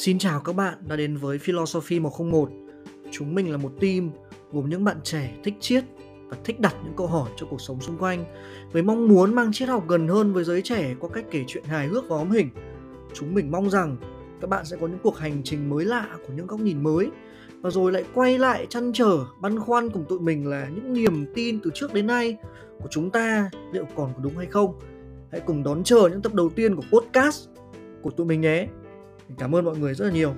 Xin chào các bạn đã đến với Philosophy 101. Chúng mình là một team gồm những bạn trẻ thích triết và thích đặt những câu hỏi cho cuộc sống xung quanh với mong muốn mang triết học gần hơn với giới trẻ qua cách kể chuyện hài hước và hóm hình. Chúng mình mong rằng các bạn sẽ có những cuộc hành trình mới lạ của những góc nhìn mới và rồi lại quay lại chăn trở, băn khoăn cùng tụi mình là những niềm tin từ trước đến nay của chúng ta liệu còn có đúng hay không. Hãy cùng đón chờ những tập đầu tiên của podcast của tụi mình nhé. Cảm ơn mọi người rất là nhiều.